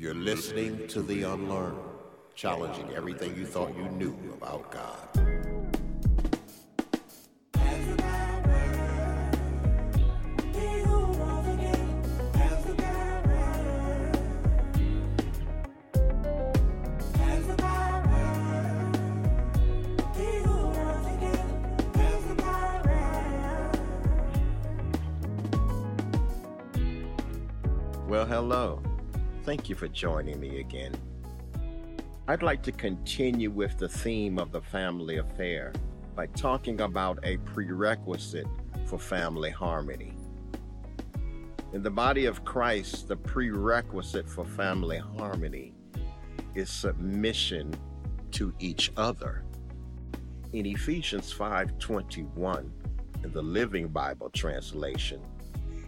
You're listening to The Unlearned, challenging everything you thought you knew about God. Well, hello. Thank you for joining me again. I'd like to continue with the theme of the family affair by talking about a prerequisite for family harmony. In the body of Christ, the prerequisite for family harmony is submission to each other. In Ephesians 5:21, in the Living Bible translation,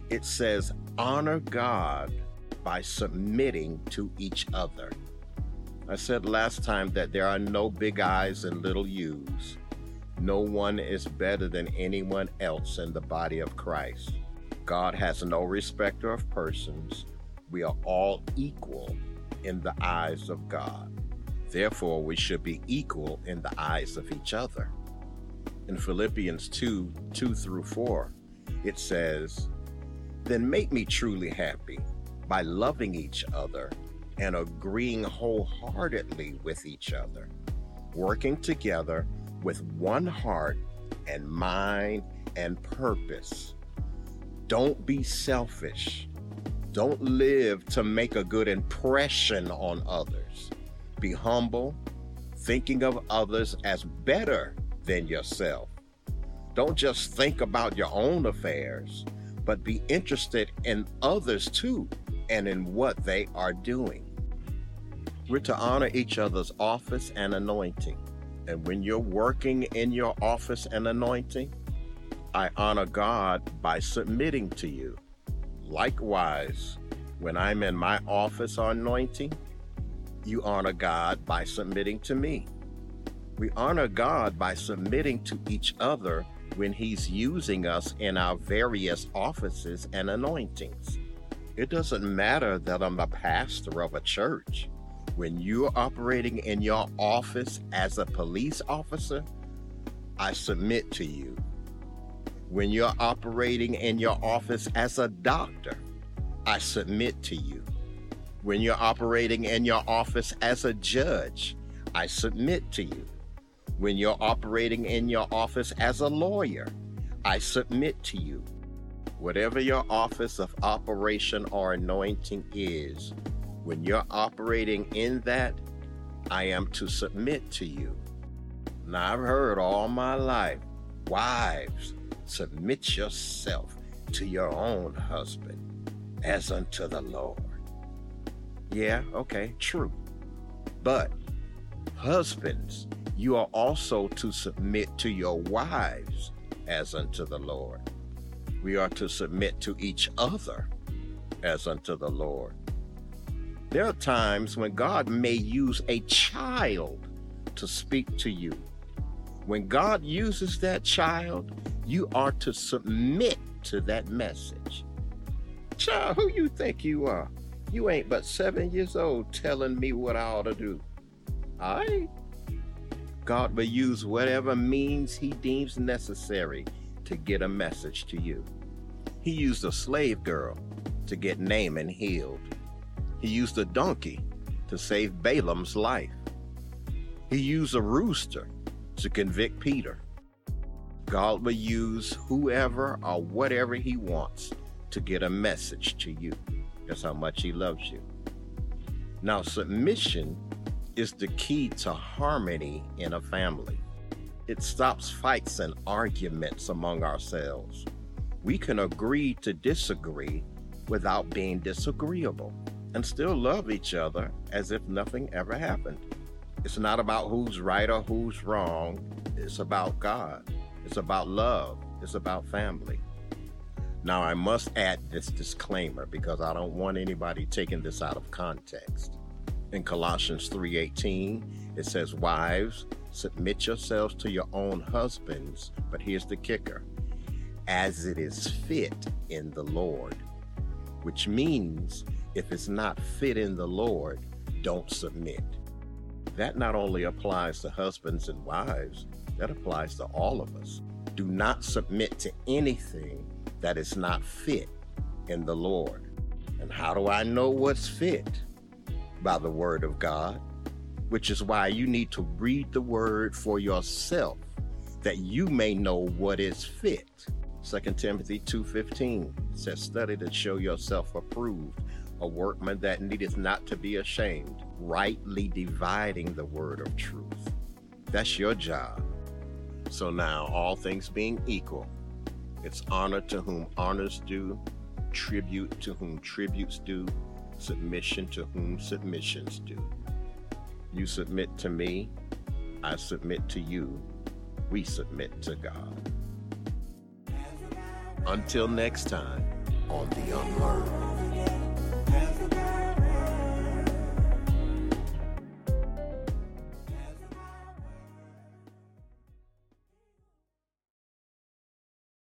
it says, honor God by submitting to each other. I said last time that there are no big I's and little U's. No one is better than anyone else in the body of Christ. God has no respecter of persons. We are all equal in the eyes of God. Therefore, we should be equal in the eyes of each other. In Philippians 2 2 through 4, it says, then make me truly happy by loving each other and agreeing wholeheartedly with each other, working together with one heart and mind and purpose. Don't be selfish. Don't live to make a good impression on others. Be humble, thinking of others as better than yourself. Don't just think about your own affairs but be interested in others too and in what they are doing. We're to honor each other's office and anointing. And when you're working in your office and anointing, I honor God by submitting to you. Likewise, when I'm in my office or anointing, you honor God by submitting to me. We honor God by submitting to each other when He's using us in our various offices and anointings. It doesn't matter that I'm a pastor of a church. When you're operating in your office as a police officer, I submit to you. When you're operating in your office as a doctor, I submit to you. When you're operating in your office as a judge, I submit to you when you're operating in your office as a lawyer. I submit to you. Whatever your office of operation or anointing is, when you're operating in that, I am to submit to you. Now, I've heard all my life, wives, submit yourself to your own husband as unto the Lord. Yeah, okay, true. But husbands, you are also to submit to your wives as unto the Lord. We are to submit to each other as unto the Lord. There are times when God may use a child to speak to you. When God uses that child, you are to submit to that message. Child, who you think you are? You ain't but seven years old telling me what I ought to do. I God will use whatever means he deems necessary to get a message to you. He used a slave girl to get Naaman healed. He used a donkey to save Balaam's life. He used a rooster to convict Peter. God will use whoever or whatever he wants to get a message to you. That's how much he loves you. Now, submission is the key to harmony in a family. It stops fights and arguments among ourselves. We can agree to disagree without being disagreeable and still love each other as if nothing ever happened. It's not about who's right or who's wrong, it's about God. It's about love. It's about family. Now, I must add this disclaimer because I don't want anybody taking this out of context in Colossians 3:18, it says, "Wives, submit yourselves to your own husbands." But here's the kicker: as it is fit in the Lord. which means if it's not fit in the Lord, don't submit. That not only applies to husbands and wives, that applies to all of us. Do not submit to anything that is not fit in the Lord. And how do I know what's fit? By the Word of God, which is why you need to read the Word for yourself that you may know what is fit. 2 Timothy 2:15 says, Study to show yourself approved, a workman that needeth not to be ashamed, rightly dividing the word of truth. That's your job. So now, all things being equal, it's honor to whom honors due, tribute to whom tributes due, submission to whom submissions due. You submit to me, I submit to you, we submit to God. Until next time on The Unlearned.